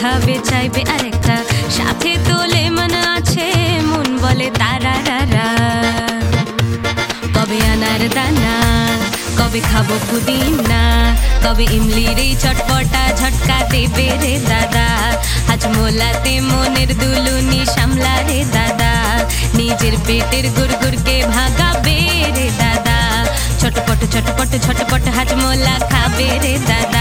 খাবে চাইবে আরেকটা। সাথে তোলে মন আছে, মন বলে তারা, রারা। কবে আনার দানা, কবে খাব পুদিনা, কবে ইমলির এই চটপটা ঝটকা দেবে রে দাদা। আজ মোলাতে মনের দুলুনি সামলা রে দাদা। নিজের পেটের গুড়গুড়কে ভাগাবে রে দাদা। ছটপট ছটপট ছটপট হাজমোলা খাবে রে দাদা।